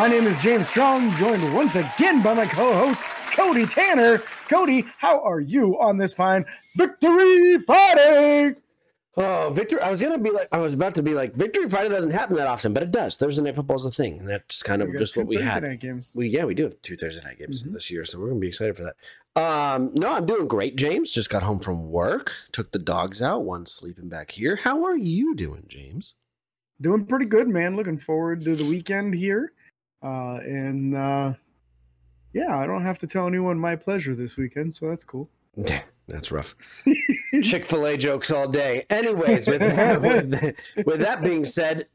My name is James Strong, joined once again by my co-host Cody Tanner. Cody, how are you on this fine Victory Friday? Oh, Victor! I was gonna be like, I was about to be like, Victory Friday doesn't happen that often, but it does. Thursday night football is a thing, and that's kind of just what we Thursday had. games. We yeah, we do have two Thursday night games Mhm. this year, so we're gonna be excited for that. Um, no, I'm doing great. James just got home from work, took the dogs out, one sleeping back here. How are you doing, James? Doing pretty good, man. Looking forward to the weekend here. Uh, and uh, yeah, I don't have to tell anyone my pleasure this weekend, so that's cool. That's rough. Chick Fil A jokes all day. Anyways, with that, with, with that being said,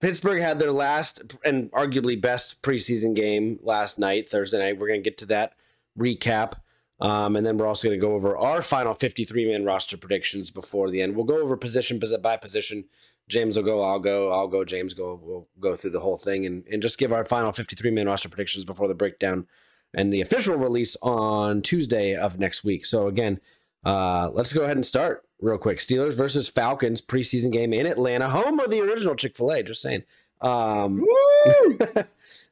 Pittsburgh had their last and arguably best preseason game last night, Thursday night. We're going to get to that recap. Um, and then we're also going to go over our final 53 man roster predictions before the end. We'll go over position by position. James will go, I'll go, I'll go, James go. We'll go through the whole thing and, and just give our final 53 man roster predictions before the breakdown and the official release on Tuesday of next week. So, again, uh, let's go ahead and start real quick. Steelers versus Falcons preseason game in Atlanta, home of the original Chick Fil A. Just saying. Um, Woo!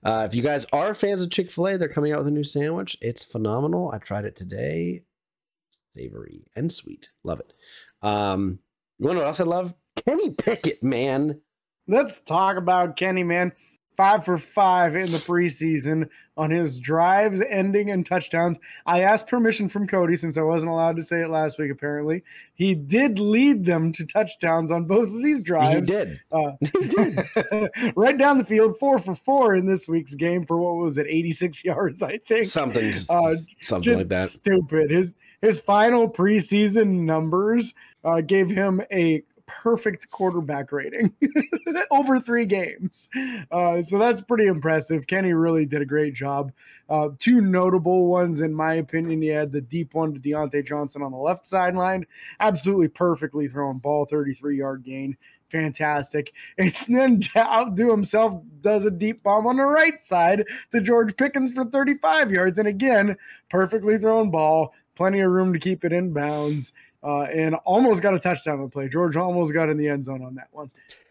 uh, if you guys are fans of Chick Fil A, they're coming out with a new sandwich. It's phenomenal. I tried it today. Savory and sweet. Love it. Um, you want to know what else I love? Kenny Pickett, man. Let's talk about Kenny, man. Five for five in the preseason on his drives, ending in touchdowns. I asked permission from Cody since I wasn't allowed to say it last week, apparently. He did lead them to touchdowns on both of these He drives. did. Uh, He did. right down the field, four for four in this week's game for what was it, 86 yards, I think. Something, Uh, something like that. stupid. His his final preseason numbers uh, gave him a perfect quarterback rating over three games. Uh, so that's pretty impressive. Kenny really did a great job. Uh, two notable ones, in my opinion. He had the deep one to Diontae Johnson on the left sideline, absolutely perfectly thrown ball, 33 yard gain. Fantastic. And then to outdo himself, does a deep bomb on the right side to George Pickens for 35 yards. And again, perfectly thrown ball, plenty of room to keep it in bounds, uh, and almost got a touchdown on the play. George almost got in the end zone on that one.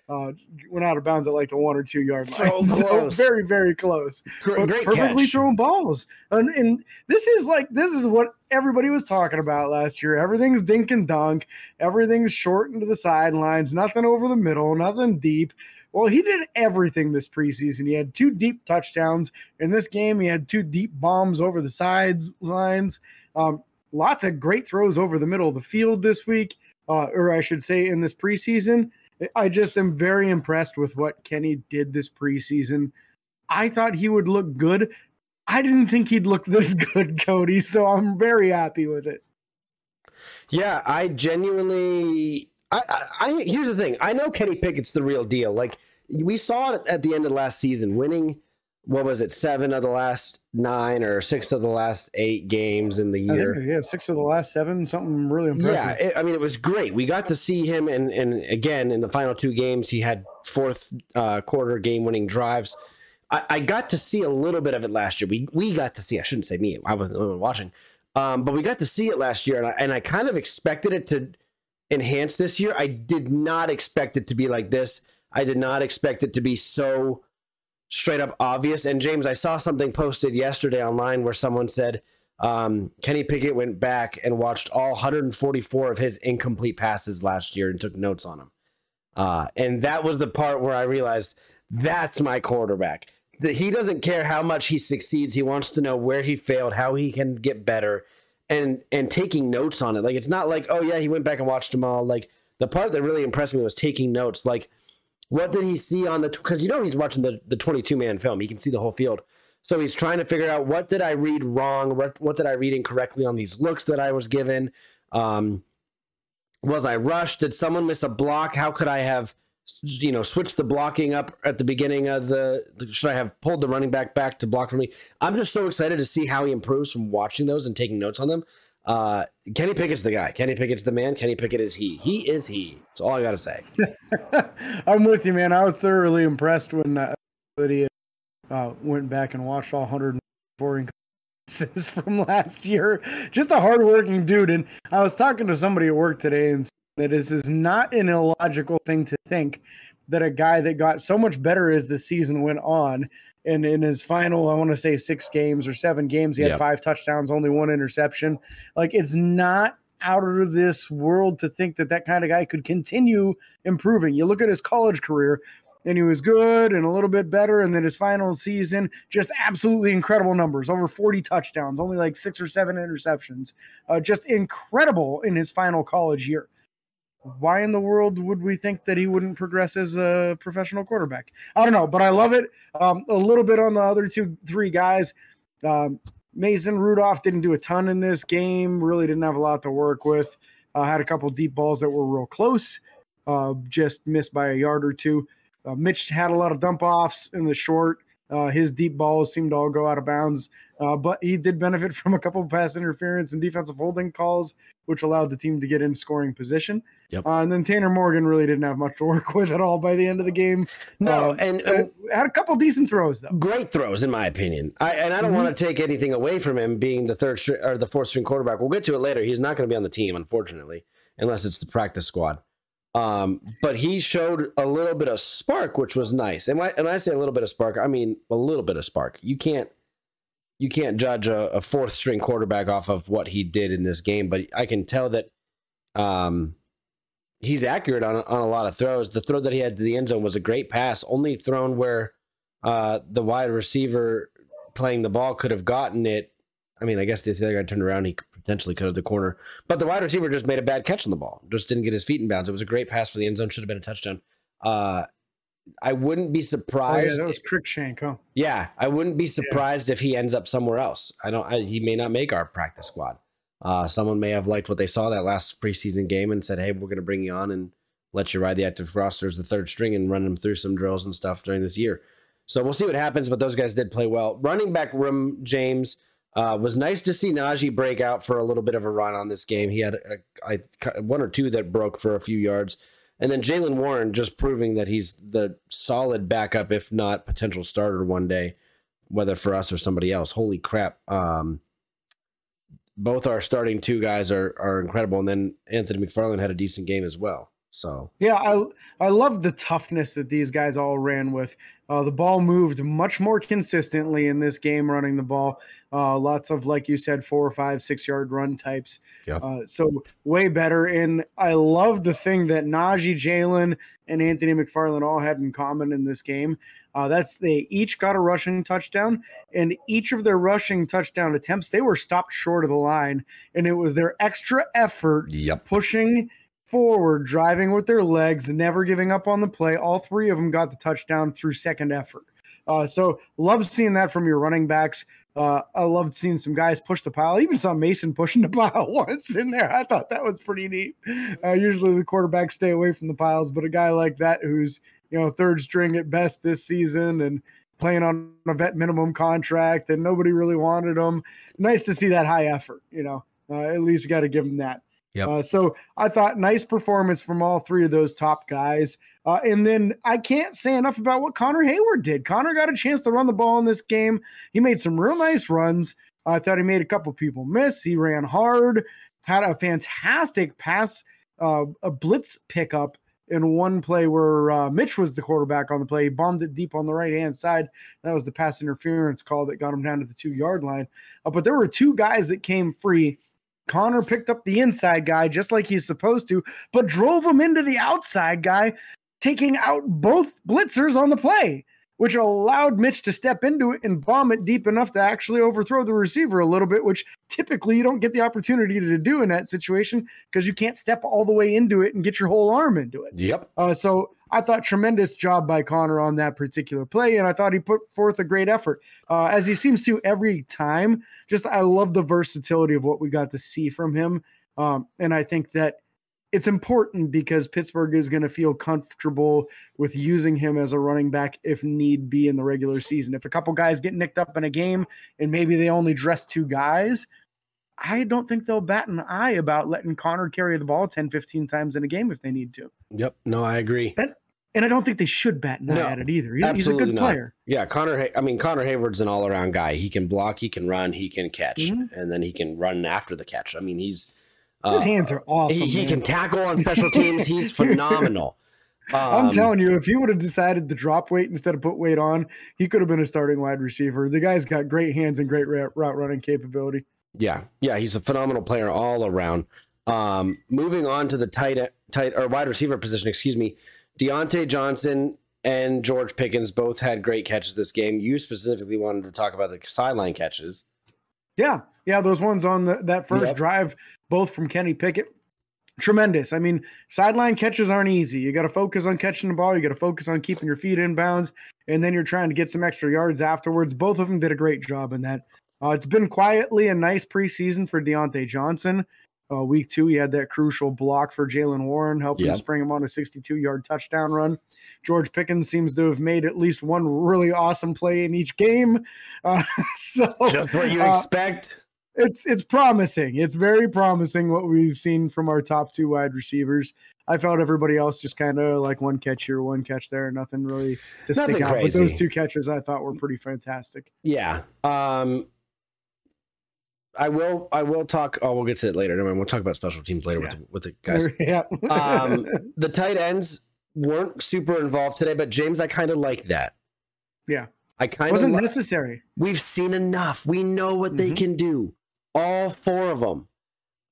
Uh, went out of bounds at like the one or two yard line. So close. very, very close. Great, But great perfectly catch. thrown balls. And, and this is like this is what everybody was talking about last year. Everything's dink and dunk. Everything's short into the sidelines. Nothing over the middle. Nothing deep. Well, he did everything this preseason. He had two deep touchdowns in this game. He had two deep bombs over the sides lines. Um, lots of great throws over the middle of the field this week, uh, or I should say, in this preseason. I just am very impressed with what Kenny did this preseason. I thought he would look good. I didn't think he'd look this good, Cody. So I'm very happy with it. Yeah, I genuinely. I, I, I here's the thing. I know Kenny Pickett's the real deal. Like we saw it at the end of last season, winning. What was it? Seven of the last nine, or six of the last eight games in the year. think, yeah, six of the last seven, something really impressive. Yeah, it, I mean, it was great. We got to see him, and and again in the final two games, he had fourth uh, quarter game winning drives. I, I got to see a little bit of it last year. We we got to see. I shouldn't say me. I wasn't, watching, um, but we got to see it last year, and I, and I kind of expected it to enhance this year. I did not expect it to be like this. I did not expect it to be so straight up obvious. And James, I saw something posted yesterday online where someone said um, Kenny Pickett went back and watched all 144 of his incomplete passes last year and took notes on them. Uh, and that was the part where I realized that's my quarterback. That he doesn't care how much he succeeds. He wants to know where he failed, how he can get better, and and taking notes on it. Like it's not like oh yeah, he went back and watched them all. Like the part that really impressed me was taking notes. Like what did he see on the because you know he's watching the the 22 man film. He can see the whole field. So he's trying to figure out what did I read wrong? What what did I read incorrectly on these looks that I was given? Um, was I rushed? Did someone miss a block? How could I have you know switched the blocking up at the beginning of the should I have pulled the running back back to block for me? I'm just so excited to see how he improves from watching those and taking notes on them. Uh, Kenny Pickett's the guy. Kenny Pickett's the man. Kenny Pickett is he. He is he. That's all I got to say. I'm with you, man. I was thoroughly impressed when uh, Lydia uh, went back and watched all 104 incompletences from last year. Just a hardworking dude. And I was talking to somebody at work today and said that this is not an illogical thing to think that a guy that got so much better as the season went on, and in his final, I want to say six games or seven games, he had Yep. five touchdowns, only one interception. Like it's not out of this world to think that that kind of guy could continue improving. You look at his college career, and he was good and a little bit better, and then his final season, just absolutely incredible numbers, over 40 touchdowns, only like six or seven interceptions, uh, just incredible in his final college year. Why in the world would we think that he wouldn't progress as a professional quarterback? I don't know, but I love it. Um, a little bit on the other two, three guys. Um, Mason Rudolph didn't do a ton in this game. Really didn't have a lot to work with. Uh, had a couple deep balls that were real close, uh, just missed by a yard or two. Uh, Mitch had a lot of dump offs in the short. Uh, his deep balls seemed to all go out of bounds, uh, but he did benefit from a couple of pass interference and defensive holding calls, which allowed the team to get in scoring position. Yep. Uh, and then Tanner Morgan really didn't have much to work with at all by the end of the game. No, Uh, and Uh, had a couple decent throws though. great throws in my opinion. I and I don't Mhm. want to take anything away from him being the third or the fourth string quarterback. We'll get to it later. He's not going to be on the team, unfortunately, unless it's the practice squad. Um, but he showed a little bit of spark, which was nice. And when, and I say a little bit of spark, I mean a little bit of spark. You can't you can't judge a, a fourth string quarterback off of what he did in this game, but I can tell that um, he's accurate on on a lot of throws. The throw that he had to the end zone was a great pass, only thrown where uh, the wide receiver playing the ball could have gotten it. I mean, I guess the other guy turned around, he potentially could have the corner, but the wide receiver just made a bad catch on the ball, just didn't get his feet in bounds. It was a great pass for the end zone, should have been a touchdown. Uh, I wouldn't be Oh, yeah, surprised. that was Crickshank, huh? Yeah, I wouldn't be surprised if he ends up somewhere else. I don't. I, he may not make our practice squad. Uh, someone may have liked what they saw that last preseason game and said, "Hey, we're going to bring you on and let you ride the active roster as the third string and run them through some drills and stuff during this year." So we'll see what happens. But those guys did play well. Running back room, James uh, was nice to see Najee break out for a little bit of a run on this game. He had a, a, one or two that broke for a few yards. And then Jaylen Warren just proving that he's the solid backup, if not potential starter one day, whether for us or somebody else. Holy crap. Um, both our starting two guys are, are incredible. And then Anthony McFarland had a decent game as well. So, Yeah, I I love the toughness that these guys all ran with. Uh, the ball moved much more consistently in this game, running the ball. Uh, lots of, like you said, four or five, six yard run types. Yeah. Uh, so way better. And I love the thing that Najee, Jaylen, and Anthony McFarland all had in common in this game. Uh, that's they each got a rushing touchdown, and each of their rushing touchdown attempts they were stopped short of the line, and it was their extra effort yep. pushing forward, driving with their legs, never giving up on the play. All three of them got the touchdown through second effort. Uh, so love seeing that from your running backs. Uh, I loved seeing some guys push the pile. I even saw Mason pushing the pile once in there. I thought that was pretty neat. Uh, usually the quarterbacks stay away from the piles, but a guy like that who's you know third string at best this season and playing on a vet minimum contract and nobody really wanted him. Nice to see that high effort. You know, uh, at least got to give him that. Yep. Uh, so I thought nice performance from all three of those top guys. Uh, and then I can't say enough about what Connor Heyward did. Connor got a chance to run the ball in this game. He made some real nice runs. I thought he made a couple people miss. He ran hard, had a fantastic pass, uh, a blitz pickup in one play where uh, Mitch was the quarterback on the play. He bombed it deep on the right hand side. That was the pass interference call that got him down to the two yard line. Uh, but there were two guys that came free. Connor picked up the inside guy just like he's supposed to, but drove him into the outside guy, taking out both blitzers on the play, which allowed Mitch to step into it and bomb it deep enough to actually overthrow the receiver a little bit, which typically you don't get the opportunity to do in that situation because you can't step all the way into it and get your whole arm into it. Yep. Uh, so I thought tremendous job by Connor on that particular play, and I thought he put forth a great effort, uh, as he seems to every time. Just I love the versatility of what we got to see from him, um, and I think that it's important because Pittsburgh is going to feel comfortable with using him as a running back if need be in the regular season. If a couple guys get nicked up in a game and maybe they only dress two guys. I don't think they'll bat an eye about letting Connor carry the ball 10, 15 times in a game if they need to. Yep. No, I agree. And I don't think they should bat an eye No, at it either. He- He's a good not. player. Yeah, Connor. I mean, Connor Heyward's an all-around guy. He can block, he can run, he can catch, Mhm. and then he can run after the catch. I mean, he's His uh, hands are awesome. he, he can tackle on special teams. He's phenomenal. I'm Um, telling you, if he would have decided to drop weight instead of put weight on, he could have been a starting wide receiver. The guy's got great hands and great route running capability. Yeah, yeah, he's a phenomenal player all around. Um, moving on to the tight tight or wide receiver position, excuse me. Diontae Johnson and George Pickens both had great catches this game. You specifically wanted to talk about the sideline catches. Yeah, yeah, those ones on the, that first Yep. drive, both from Kenny Pickett, tremendous. I mean, sideline catches aren't easy. You got to focus on catching the ball. You got to focus on keeping your feet in bounds, and then you're trying to get some extra yards afterwards. Both of them did a great job in that. Uh, it's been quietly a nice preseason for Diontae Johnson. Uh, week two, he had that crucial block for Jaylen Warren, helping Yep. spring him on a 62 yard touchdown run. George Pickens seems to have made at least one really awesome play in each game. Uh, so Just what you uh, expect. it's it's promising. It's very promising what we've seen from our top two wide receivers. I felt everybody else just kind of like one catch here, one catch there, nothing really to Nothing stick out. But those two catches I thought were pretty fantastic. Yeah. Um, I will. I will talk. Oh, we'll get to it later. Mind. We'll talk about special teams later with, the, with the guys. yeah. Um, the tight ends weren't super involved today, but James, I kind of like that. Yeah. I kind of wasn't li- necessary. we've seen enough. We know what they Mhm. can do. All four of them.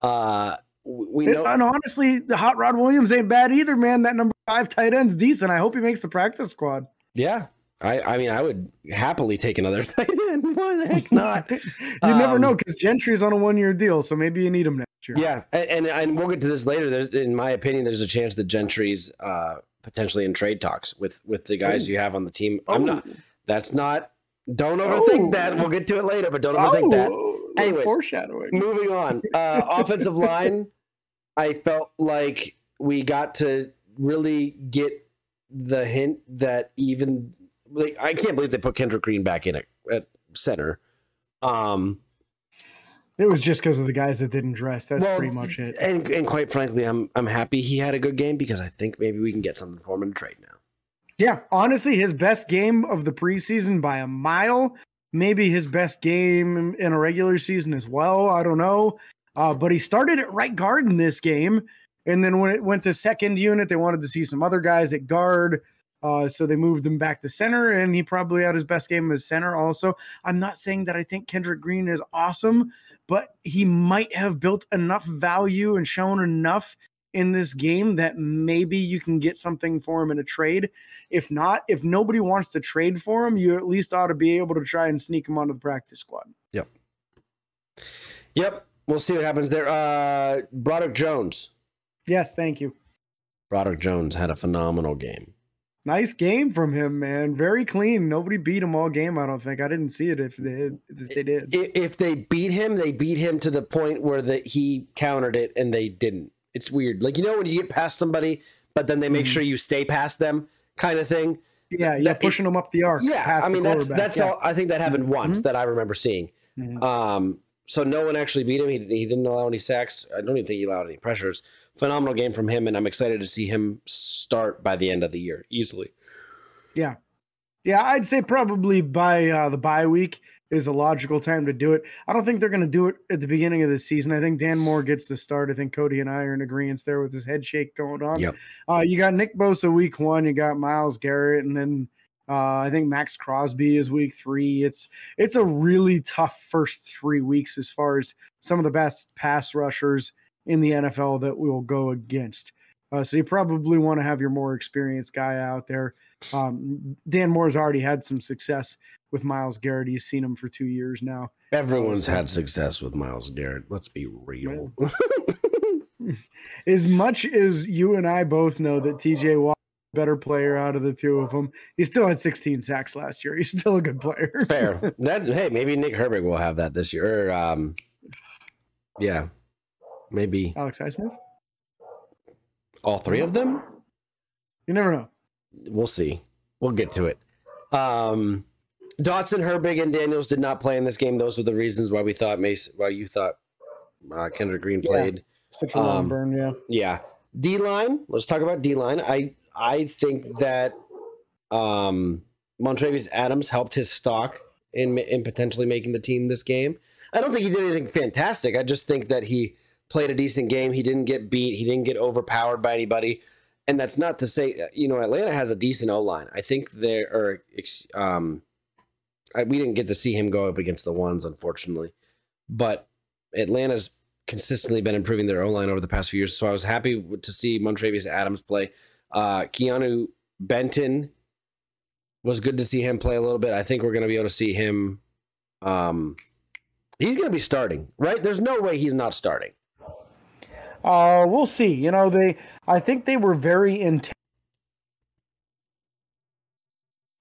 Uh, we know. and honestly, the Hot Rod Williams ain't bad either, man. That number five tight end's decent. I hope he makes the practice squad. yeah. I, I mean, I would happily take another tight end. Why the heck not? you never Um, know because Gentry's on a one year deal, so maybe you need him next year. Yeah, and, and and we'll get to this later. There's, in my opinion, there's a chance that Gentry's uh, potentially in trade talks with with the guys Oh. you have on the team. I'm not. Oh. That's not. Don't overthink Oh. that. We'll get to it later, but don't overthink that. Oh, Anyways. foreshadowing. Moving on. Uh, offensive line. I felt like we got to really get the hint that even like I can't believe they put Kendrick Green back in at, at center. Um, It was just because of the guys that didn't dress. That's well, pretty much it. And and quite frankly, I'm I'm happy he had a good game because I think maybe we can get something for him in trade now. Yeah, honestly, his best game of the preseason by a mile. Maybe his best game in a regular season as well. I don't know. Uh, but he started at right guard in this game. And then when it went to second unit, they wanted to see some other guys at guard. Uh, so they moved him back to center, and he probably had his best game as center also. I'm not saying that I think Kendrick Green is awesome, but he might have built enough value and shown enough in this game that maybe you can get something for him in a trade. If not, if nobody wants to trade for him, you at least ought to be able to try and sneak him onto the practice squad. Yep, Yep. we'll see what happens there. Uh, Broderick Jones. Yes, thank you. Broderick Jones had a phenomenal game. Nice game from him, man. Very clean. Nobody beat him all game. I don't think. I didn't see it if they if they did. If they beat him, they beat him to the point where that he countered it and they didn't. It's weird. Like you know when you get past somebody, but then they make Mhm. sure you stay past them, kind of thing. yeah, yeah, that- pushing them up the arc. Yeah, I mean that's that's yeah. all. I think that happened once Mhm. that I remember seeing. Mhm. Um, so no one actually beat him. He, he didn't allow any sacks. I don't even think he allowed any pressures. Phenomenal game from him, and I'm excited to see him start by the end of the year easily. Yeah. Yeah, I'd say probably by uh, the bye week is a logical time to do it. I don't think they're going to do it at the beginning of the season. I think Dan Moore gets the start. I think Cody and I are in agreement there with his head shake going on. Yep. Uh, you got Nick Bosa week one. You got Myles Garrett, and then uh, I think Maxx Crosby is week three. It's it's a really tough first three weeks as far as some of the best pass rushers in the NFL that we will go against. Uh, so you probably want to have your more experienced guy out there. Um, Dan Moore's already had some success with Myles Garrett. He's seen him for two years now. Everyone's so- had success with Myles Garrett. Let's be real. As much as you and I both know that TJ Watt a better player out of the two of them, he still had 16 sacks last year. He's still a good player. Fair. That's hey, maybe Nick Herbig will have that this year. Or, um, yeah, maybe Alex Highsmith? all three of them. You never know. We'll see. We'll get to it. Um, Dotson, Herbig, and Daniels did not play in this game. Those were the reasons why we thought Mace, why you thought uh, Kendrick Green Yeah. played. Such a long Um, burn, yeah. Yeah. D line. Let's talk about D line. I I think that um Montravius Adams helped his stock in in potentially making the team this game. I don't think he did anything fantastic. I just think that he played a decent game. He didn't get beat. He didn't get overpowered by anybody. and that's not to say you know Atlanta has a decent O line. I think there are um, I, we didn't get to see him go up against the ones unfortunately, but Atlanta's consistently been improving their O line over the past few years. So I was happy to see Montravius Adams play. Uh, Keanu Benton was good to see him play a little bit. I think we're going to be able to see him. Um, he's going to be starting, right? There's no way he's not starting. Uh, we'll see. You know, they. I think they were very intense.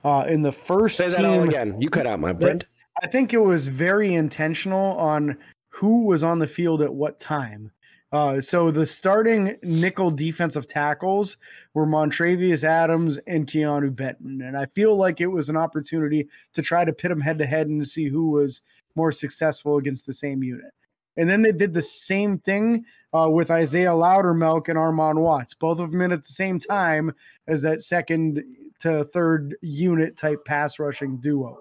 Uh, in the first Say that team, all again. You cut out, my friend. I think it was very intentional on who was on the field at what time. Uh, so the starting nickel defensive tackles were Montravius Adams and Keanu Benton, and I feel like it was an opportunity to try to pit them head to head and see who was more successful against the same unit. And then they did the same thing uh, with Isaiah Loudermilk and Armon Watts, both of them in at the same time as that second to third unit type pass rushing duo.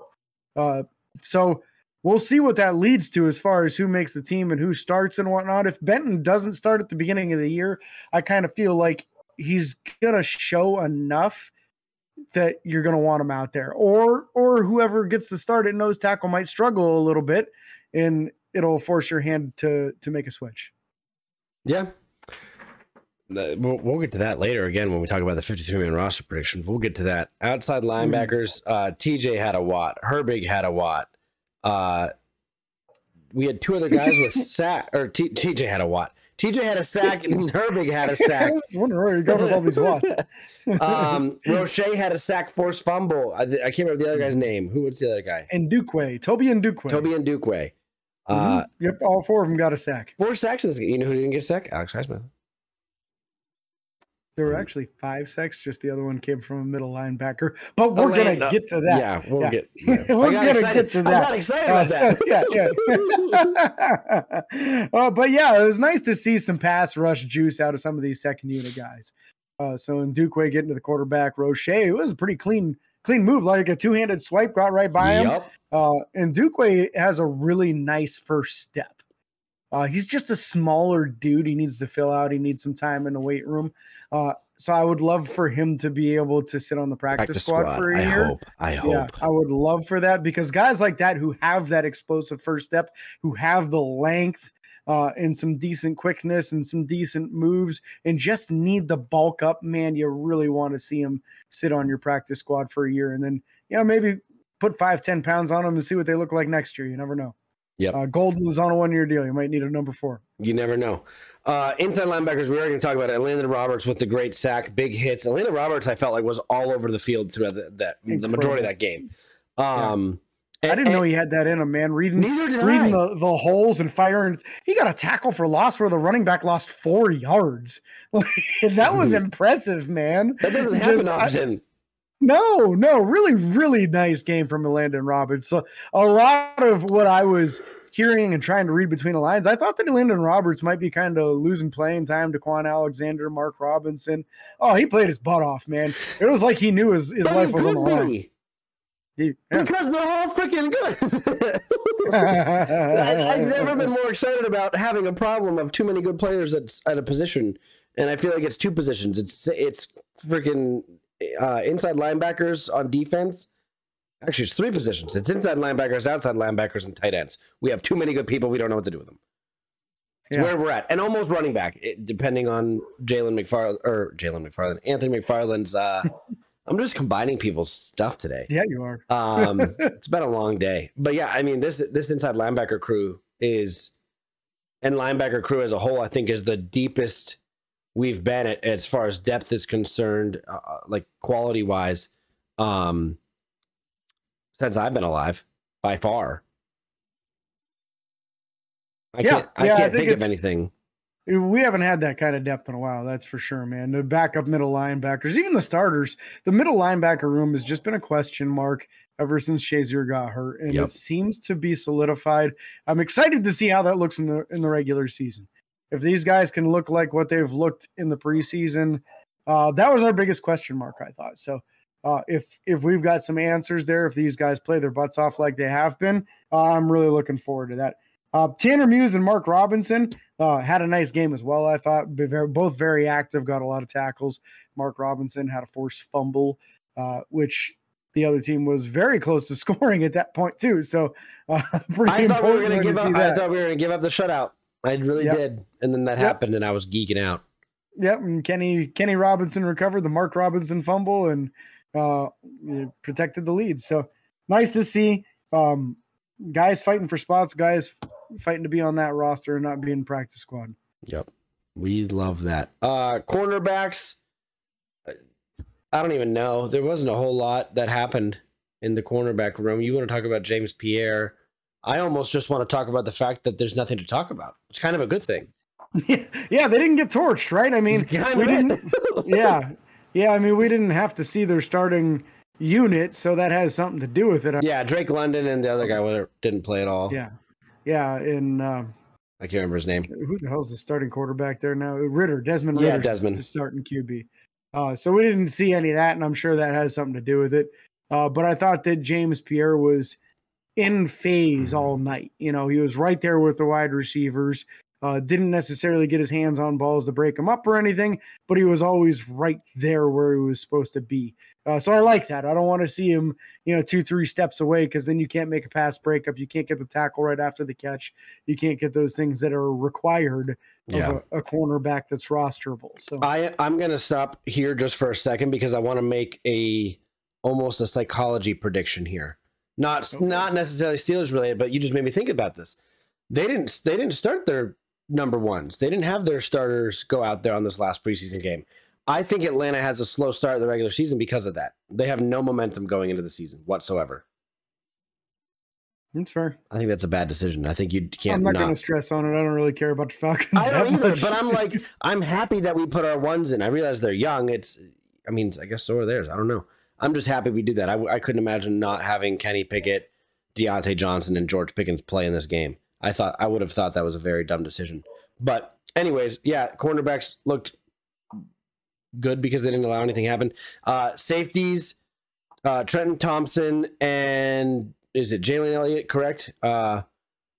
Uh, so we'll see what that leads to as far as who makes the team and who starts and whatnot. If Benton doesn't start at the beginning of the year, I kind of feel like he's gonna show enough that you're gonna want him out there. Or or whoever gets the start at nose tackle might struggle a little bit and it'll force your hand to to make a switch. Yeah. We'll, we'll get to that later again when we talk about the 53 man roster predictions. We'll get to that. Outside linebackers, uh, TJ had a watt. Herbig had a watt. Uh, we had two other guys with sack, or T, TJ had a watt. TJ had a sack, and Herbig had a sack. I was wondering where you're going with all these watts. um, Roche had a sack, force fumble. I, I, can't remember the other guy's name. Who was the other guy? And Duque, Toby Ndukwe. Toby Ndukwe. Uh, mm-hmm. Yep, all four of them got a sack. Four sacks in this game. You know who didn't get a sack? Alex Highsmith. There were actually five sacks. Just the other one came from a middle linebacker. But we're gonna get to that. Yeah, we'll yeah. get. Yeah. we're gonna excited. get to that. I got excited about that. So, yeah, yeah. uh, but yeah, it was nice to see some pass rush juice out of some of these second unit guys. Uh, so in Duque getting to the quarterback, Roche, it was a pretty clean, clean move, like a two handed swipe, got right by him. Uh, and Ndukwe has a really nice first step. Uh, he's just a smaller dude. He needs to fill out. He needs some time in the weight room. Uh, so I would love for him to be able to sit on the practice, practice squad, squad, for a I year. I hope. I hope. Yeah, I would love for that because guys like that who have that explosive first step, who have the length uh, and some decent quickness and some decent moves, and just need the bulk up, man, you really want to see him sit on your practice squad for a year, and then you know maybe put five, ten pounds on them and see what they look like next year. You never know. Yeah, uh, Golden was on a one year deal. You might need a number four. You never know. Uh, inside linebackers, we are going to talk about it. Elandon Roberts with the great sack, big hits. Elandon Roberts, I felt like was all over the field throughout the, that the majority of that game. Um, yeah. I didn't and, know he had that in him, man. Reading, reading the, the holes and firing. He got a tackle for loss where the running back lost four yards. that was mm-hmm. impressive, man. That doesn't happen often. No, no, really, really nice game from Elandon Roberts. So a lot of what I was hearing and trying to read between the lines, I thought that Elandon Roberts might be kind of losing playing time to Kwon Alexander, Mark Robinson. Oh, he played his butt off, man. It was like he knew his, his life was on the line. He, yeah. Because they're all freaking good. I, have never been more excited about having a problem of too many good players at, at a position, and I feel like it's two positions. It's it's freaking uh, inside linebackers on defense. Actually, it's three positions. It's inside linebackers, outside linebackers, and tight ends. We have too many good people. We don't know what to do with them. It's yeah. where we're at, and almost running back, it, depending on Jalen McFarland or Jalen McFarland, Anthony McFarland's. Uh, I'm just combining people's stuff today. Yeah, you are. um, it's been a long day, but yeah, I mean this this inside linebacker crew is, and linebacker crew as a whole, I think is the deepest we've been at as far as depth is concerned, uh, uh like quality wise, um, since I've been alive by far. I yeah, can't, I yeah, can't I think, think of anything. We haven't had that kind of depth in a while, that's for sure, man. The backup middle linebackers, even the starters, the middle linebacker room has just been a question mark ever since Shazier got hurt, and yep. it seems to be solidified. I'm excited to see how that looks in the in the regular season if these guys can look like what they've looked in the preseason, uh, that was our biggest question mark. I thought so. Uh, if if we've got some answers there, if these guys play their butts off like they have been, uh, I'm really looking forward to that. Uh, Tanner Muse and Mark Robinson, uh, had a nice game as well. I thought both very active, got a lot of tackles. Mark Robinson had a forced fumble, uh, which the other team was very close to scoring at that point too. So uh, pretty I thought we were going to give up. I thought we were going to give up the shutout. I really Yep. did, and then that Yep. happened, and I was geeking out. Yep, and Kenny Kenny Robinson recovered the Mark Robinson fumble and uh, protected the lead. So nice to see um, guys fighting for spots, guys fighting to be on that roster and not be in practice squad. Yep. We love that. Uh cornerbacks. I don't even know. There wasn't a whole lot that happened in the cornerback room. You want to talk about James Pierre? I almost just want to talk about the fact that there's nothing to talk about. It's kind of a good thing. yeah, they didn't get torched, right? I mean, we didn't. yeah, yeah. I mean, we didn't have to see their starting unit, so that has something to do with it. yeah, Drake London and the other guy didn't play at all. yeah, yeah. And uh, I can't remember his name. who the hell's the starting quarterback there now? Ridder, Desmond Ridder. Yeah, Desmond. the starting QB. Uh, so we didn't see any of that, and I'm sure that has something to do with it. Uh, but I thought that James Pierre was in phase all night. You know, he was right there with the wide receivers. Uh, didn't necessarily get his hands on balls to break them up or anything, but he was always right there where he was supposed to be. Uh, so I like that. I don't want to see him, you know, two, three steps away because then you can't make a pass breakup. You can't get the tackle right after the catch. You can't get those things that are required Yeah. of a, a cornerback that's rosterable. So I I'm gonna stop here just for a second because I want to make a almost a psychology prediction here. Not Okay. not necessarily Steelers related, but you just made me think about this. They didn't they didn't start their number ones. They didn't have their starters go out there on this last preseason game. I think Atlanta has a slow start of the regular season because of that. They have no momentum going into the season whatsoever. that's fair. I think that's a bad decision. I think you can't. I'm not not- going to stress on it. I don't really care about the Falcons. I don't either, much. but I'm like, I'm happy that we put our ones in. I realize they're young. It's, I mean, I guess so are theirs. I don't know. I'm just happy we did that. I, I couldn't imagine not having Kenny Pickett, Diontae Johnson, and George Pickens play in this game. I thought I would have thought that was a very dumb decision. But anyways, yeah, cornerbacks looked good because they didn't allow anything happen. Uh, safeties, uh, Trenton Thompson and is it Jalen Elliott? Correct. Uh,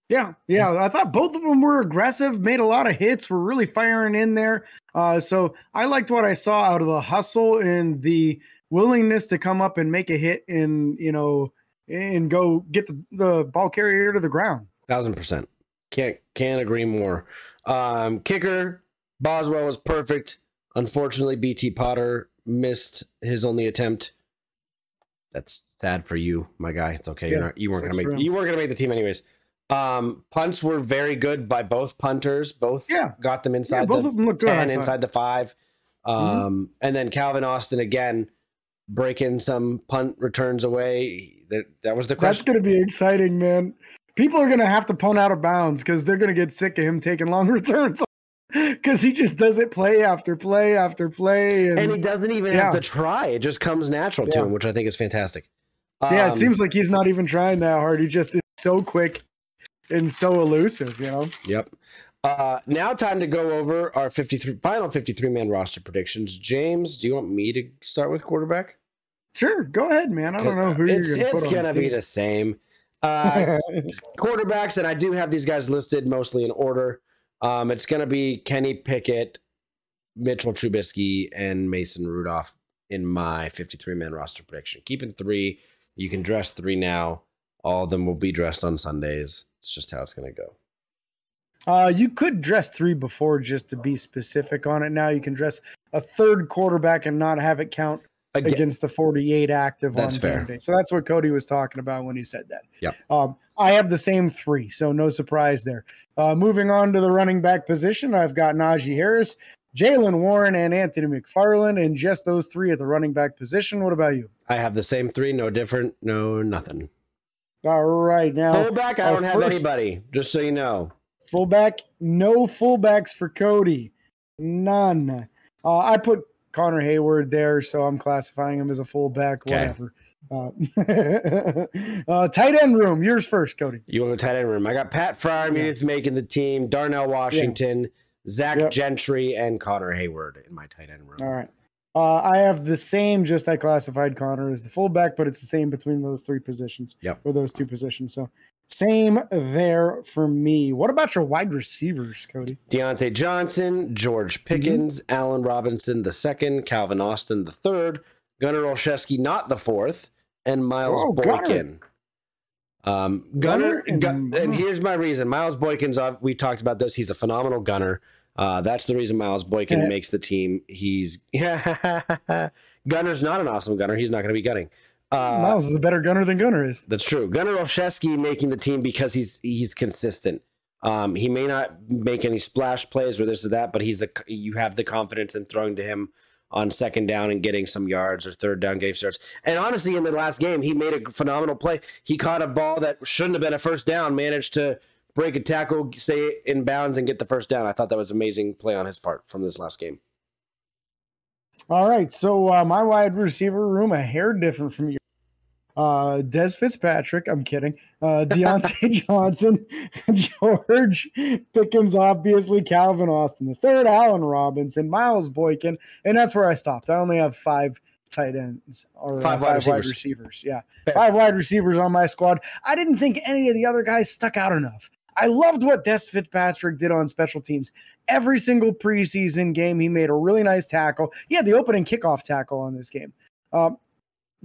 Yeah, yeah. I thought both of them were aggressive, made a lot of hits, were really firing in there. Uh, so I liked what I saw out of the hustle and the willingness to come up and make a hit and you know and go get the, the ball carrier to the ground. Thousand percent. Can't can't agree more. Um, kicker Boswell was perfect. Unfortunately, BT Potter missed his only attempt. That's sad for you, my guy. It's okay. You're not, you weren't gonna make you weren't gonna make the team anyways. Um, punts were very good by both punters. Both Yeah. got them Yeah, inside both the of them looked good. I ten, thought. inside the five. Um, and then Calvin Austin again breaking some punt returns away. That that was the question. That's to be exciting, man. People are going to have to punt out of bounds because they're going to get sick of him taking long returns because he just does it play after play after play. And, and he doesn't even Yeah. have to try. It just comes natural to him, which I think is fantastic. yeah, Um, it seems like he's not even trying that hard. He just is so quick and so elusive, you know? Yep. Uh, now, time to go over our 53 final 53 man roster predictions. James, do you want me to start with quarterback? Sure, go ahead, man. I don't know who it's, you're going to put on gonna be the same. Quarterbacks, and I do have these guys listed mostly in order. Um, it's gonna be Kenny Pickett, Mitchell Trubisky, and Mason Rudolph in my 53 man roster prediction. Keeping three. You can dress three now. All of them will be dressed on Sundays. It's just how it's gonna go. Uh, you could dress three before just to be specific on it. Now you can dress a third quarterback and not have it count Again, against the 48 active That's on fair. game. So that's what Cody was talking about when he said that. Yeah. Um, I have the same three, so no surprise there. Uh, moving on to the running back position, I've got Najee Harris, Jaylen Warren, and Anthony McFarland, and just those three at the running back position. What about you? I have the same three, no different, no nothing. All right, now Fullback, I don't have anybody. Just so you know. fullback, no fullbacks for Cody, none. Uh, I put Connor Heyward there, so I'm classifying him as a fullback. Okay. Whatever. Uh, uh, tight end room. Yours first, Cody. You want to tight end room? I got Pat Freiermuth making the team, Darnell Washington, Zach Yep. Gentry, and Connor Heyward in my tight end room. All right. Uh, I have the same, just I classified Connor as the fullback, but it's the same between those three positions. Yep. Or those two positions. So same there for me. What about your wide receivers, Cody? Diontae Johnson, George Pickens, mm-hmm. Allen Robinson the second, Calvin Austin the third, Gunner Olszewski not the fourth, and Miles oh, Boykin. Um, gunner, gunner and, and, here's my reason. Miles Boykin's. We talked about this. He's a phenomenal gunner. Uh, that's the reason Miles Boykin yeah. makes the team. He's Gunner's not an awesome gunner. He's not going to be gunning. Uh, Miles is a better gunner than Gunner is. That's true. Gunner Olszewski making the team because he's he's consistent. Um, he may not make any splash plays or this or that, but he's a you have the confidence in throwing to him on second down and getting some yards or third down game starts. And honestly, in the last game, he made a phenomenal play. He caught a ball that shouldn't have been a first down, managed to break a tackle, stay in bounds, and get the first down. I thought that was amazing play on his part from this last game. All right, so uh, my wide receiver room a hair different from you uh, Dez Fitzpatrick. I'm kidding. Uh, Diontae Johnson, George Pickens, obviously Calvin Austin the third, Allen Robinson, Miles Boykin, and that's where I stopped. I only have five tight ends or five, uh, five wide, receivers. wide, receivers. Yeah, Fair. five wide receivers on my squad. I didn't think any of the other guys stuck out enough. I loved what Dez Fitzpatrick did on special teams. Every single preseason game, he made a really nice tackle. He had the opening kickoff tackle on this game. Um,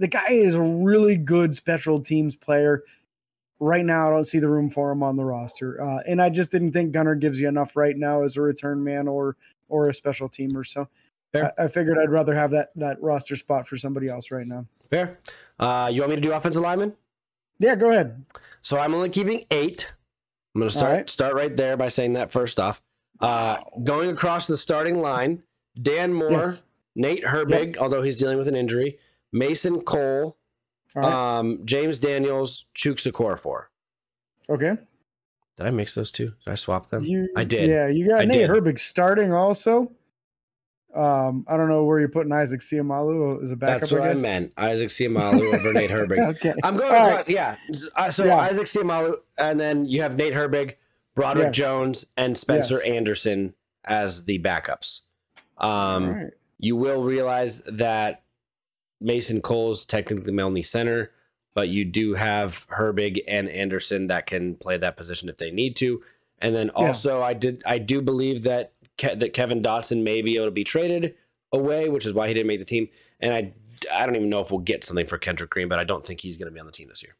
the guy is a really good special teams player. Right now, I don't see the room for him on the roster, uh, and I just didn't think Gunner gives you enough right now as a return man or or a special teamer. So I, I, figured I'd rather have that that roster spot for somebody else right now. Fair. Uh, you want me to do offensive lineman? Yeah, go ahead. So I'm only keeping eight. I'm going to start right. start right there by saying that first off. Uh, going across the starting line, Dan Moore, yes. Nate Herbig, yep. although he's dealing with an injury, Mason Cole, right. um, James Daniels, Chuks Okorafor. Okay. Did I mix those two? Did I swap them? You, I did. Yeah, you got I Nate did. Herbig starting also. Um, I don't know where you're putting Isaac Seumalo as a backup. That's what I, I meant. Isaac Seumalo over Nate Herbig. okay. I'm going across, right. yeah. Uh, so yeah. Isaac Seumalo, and then you have Nate Herbig, Broderick yes. Jones, and Spencer yes. Anderson as the backups. Um, right. You will realize that Mason Cole's technically the only center, but you do have Herbig and Anderson that can play that position if they need to. And then also, yeah. I did I do believe that Ke- that Kevin Dotson may be able to be traded away, which is why he didn't make the team. And I I don't even know if we'll get something for Kendrick Green, but I don't think he's going to be on the team this year.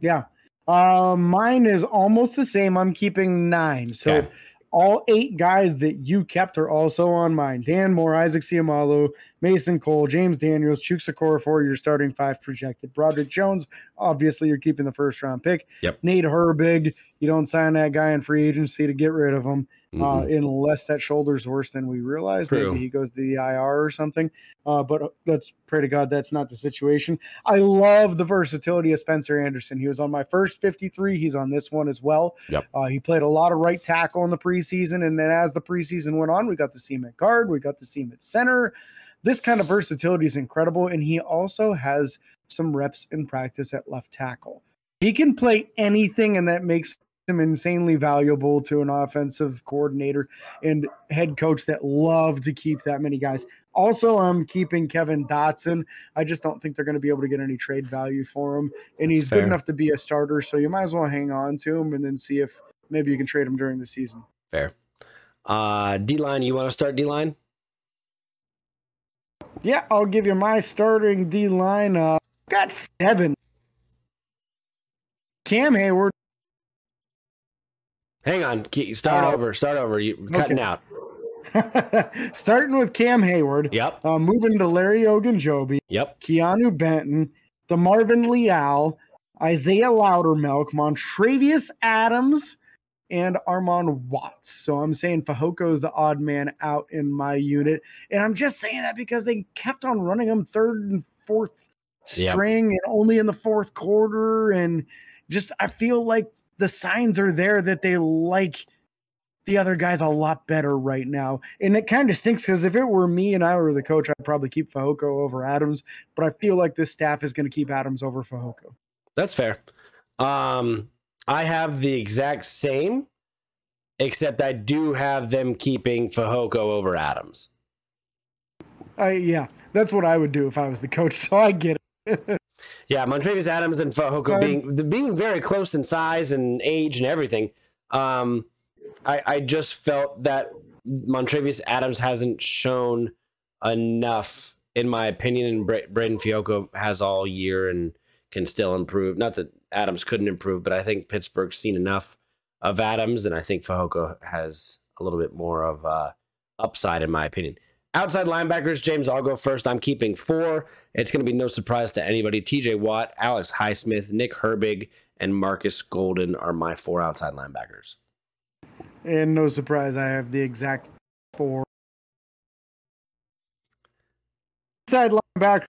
Yeah. Uh, mine is almost the same. I'm keeping nine. So all eight guys that you kept are also on mine. Dan Moore, Isaac Seumalo, Mason Cole, James Daniels, Chuks Okorafor, your starting five projected. Broderick Jones, obviously you're keeping the first round pick. Yep. Nate Herbig, you don't sign that guy in free agency to get rid of him uh, mm-hmm. uh, unless that shoulder's worse than we realize. True. Maybe he goes to the IR or something. Uh, but uh, let's pray to God that's not the situation. I love the versatility of Spencer Anderson. He was on my first 53. He's on this one as well. Yep. Uh, he played a lot of right tackle in the preseason. And then as the preseason went on, we got to see him at guard, we got to see him at center. This kind of versatility is incredible. And he also has some reps in practice at left tackle. He can play anything, and that makes him insanely valuable to an offensive coordinator and head coach that love to keep that many guys. Also, I'm keeping Kevin Dotson. I just don't think they're going to be able to get any trade value for him, and he's good enough to be a starter. So you might as well hang on to him and then see if maybe you can trade him during the season. Fair. Uh, D line, you want to start D line? Yeah, I'll give you my starting D line. Uh, got seven. Cam Heyward, Hang on. Start uh, over. Start over. You cutting out. Starting with Cam Heyward. Yep. Uh, moving to Larry Ogunjobi. Yep. Keanu Benton. DeMarvin Leal. Isaiah Loudermilk. Montravius Adams. And Armon Watts. So I'm saying Fehoko is the odd man out in my unit. And I'm just saying that because they kept on running him third and fourth string yep. and only in the fourth quarter. And just, I feel like the signs are there that they like the other guys a lot better right now. And it kind of stinks because if it were me and I were the coach, I'd probably keep Fehoko over Adams. But I feel like this staff is going to keep Adams over Fehoko. That's fair. Um, I have the exact same, except I do have them keeping Fehoko over Adams. I yeah, that's what I would do if I was the coach. So I get it. yeah, Montravius Adams and Fehoko so, being being very close in size and age and everything. Um, I I just felt that Montravius Adams hasn't shown enough, in my opinion, and Bra- Breiden Fehoko has all year and can still improve. Not that Adams couldn't improve, but I think Pittsburgh's seen enough of Adams, and I think Fehoko has a little bit more of uh, upside, in my opinion. Outside linebackers, James, I'll go first. I'm keeping four. It's going to be no surprise to anybody. TJ Watt, Alex Highsmith, Nick Herbig, and Marcus Golden are my four outside linebackers. And no surprise, I have the exact four. Inside linebacker.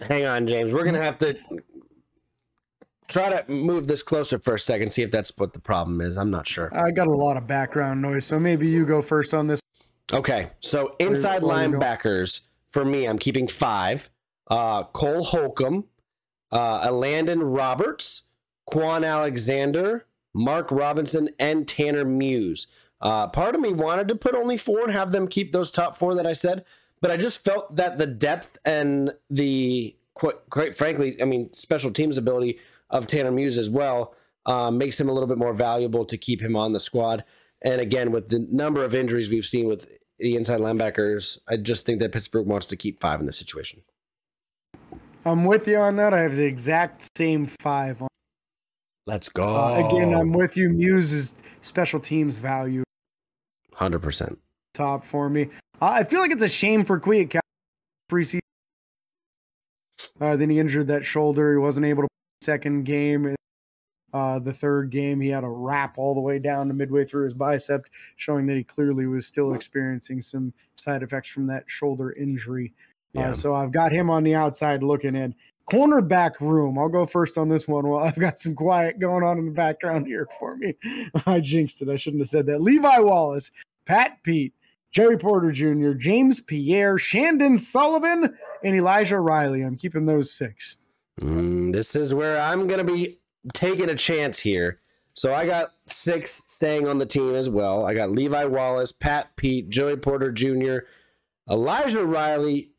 Hang on, James. We're going to have to try to move this closer for a second, see if that's what the problem is. I'm not sure. I got a lot of background noise, so maybe you go first on this. Okay, so inside linebackers for me, I'm keeping five: uh, Cole Holcomb, uh, Elandon Roberts, Kwon Alexander, Mark Robinson, and Tanner Muse. Uh, part of me wanted to put only four and have them keep those top four that I said, but I just felt that the depth and the quite, quite frankly, I mean, special teams ability of Tanner Muse as well um, makes him a little bit more valuable to keep him on the squad. And again, with the number of injuries we've seen with the inside linebackers, I just think that Pittsburgh wants to keep five in this situation. I'm with you on that. I have the exact same five on. Let's go. Uh, again, I'm with you. Muse's special teams value. 100%. Top for me. Uh, I feel like it's a shame for Kwiat preseason. Uh, then he injured that shoulder. He wasn't able to second game. Uh, the third game, he had a wrap all the way down to midway through his bicep, showing that he clearly was still experiencing some side effects from that shoulder injury. Uh, yeah. Uh, so I've got him on the outside looking in. Cornerback room. I'll go first on this one. Well, I've got some quiet going on in the background here for me. I jinxed it. I shouldn't have said that. Levi Wallace, Pat Pete, Joey Porter Jr., James Pierre, Chandon Sullivan, and Elijah Riley. I'm keeping those six. Mm, this is where I'm going to be taking a chance here. So I got six staying on the team as well. I got Levi Wallace, Pat Pete, Joey Porter Jr., Elijah Riley,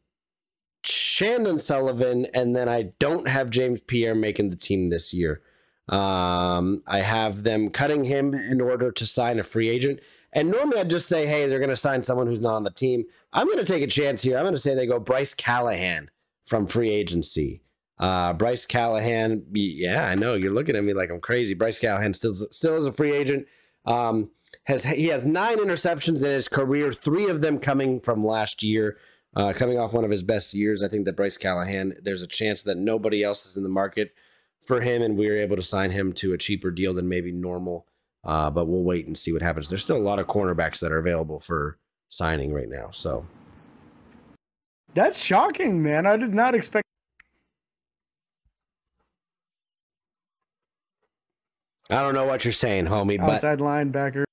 Chandon Sullivan, and then I don't have James Pierre making the team this year. Um, I have them cutting him in order to sign a free agent. And normally I'd just say, hey, they're going to sign someone who's not on the team. I'm going to take a chance here. I'm going to say they go Bryce Callahan from free agency. Uh, Bryce Callahan, yeah, I know you're looking at me like I'm crazy. Bryce Callahan still still is a free agent. Um, has he has nine interceptions in his career, three of them coming from last year, uh, coming off one of his best years. I think that Bryce Callahan, there's a chance that nobody else is in the market for him, and we were able to sign him to a cheaper deal than maybe normal. Uh, but we'll wait and see what happens. There's still a lot of cornerbacks that are available for signing right now. So that's shocking, man. I did not expect I don't know what you're saying, homie. Outside but linebacker.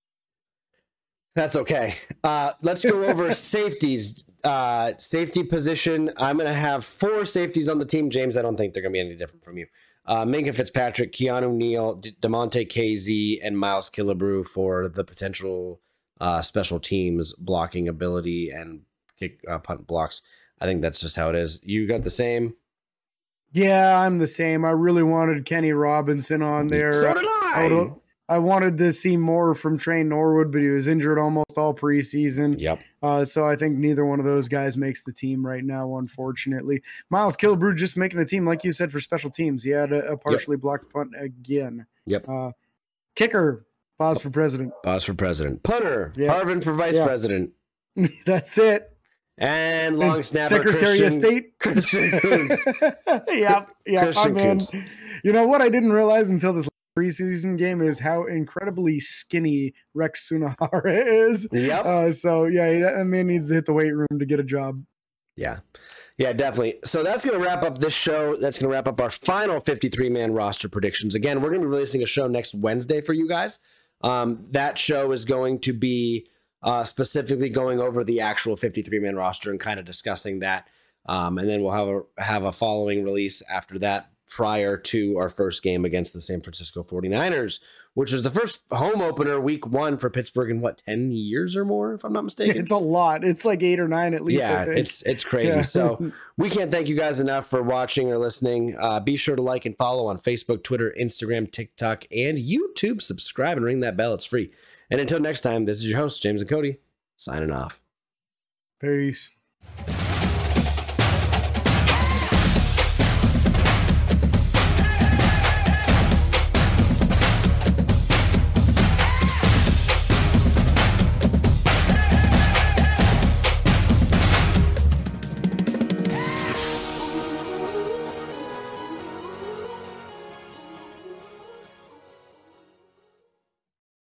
That's okay. Uh, let's go over safeties. Uh, safety position. I'm going to have four safeties on the team. James, I don't think they're going to be any different from you. Uh, Minkah Fitzpatrick, Keanu Neal, D- Damontae Kazee, and Miles Killebrew for the potential uh, special teams blocking ability and kick uh, punt blocks. I think that's just how it is. You got the same. Yeah, I'm the same. I really wanted Kenny Robinson on there. So did I. I, I wanted to see more from Tre Norwood, but he was injured almost all preseason. Yep. Uh, so I think neither one of those guys makes the team right now, unfortunately. Miles Killebrew just making a team, like you said, for special teams. He had a, a partially yep. blocked punt again. Yep. Uh, kicker, pause for president. Pause for president. Punter, yep. Harvin for vice president. That's it and long snapper Secretary Christian, of State Christian yep, yep. I'm in. You know what I didn't realize until this preseason game is how incredibly skinny Rex Sunahara is. Yep. Uh, so yeah, that man needs to hit the weight room to get a job. Yeah. Yeah, definitely. So that's going to wrap up this show. That's going to wrap up our final 53 man roster predictions. Again, we're going to be releasing a show next Wednesday for you guys. Um, that show is going to be uh, specifically going over the actual 53 man roster and kind of discussing that. Um, and then we'll have a have a following release after that prior to our first game against the San Francisco 49ers, which is the first home opener week one for Pittsburgh in what ten years or more, if I'm not mistaken. It's a lot. It's like eight or nine at least. Yeah, it's it's crazy. Yeah. so we can't thank you guys enough for watching or listening. Uh, be sure to like and follow on Facebook, Twitter, Instagram, TikTok, and YouTube. Subscribe and ring that bell. It's free. And until next time, this is your host James and Cody signing off. Peace.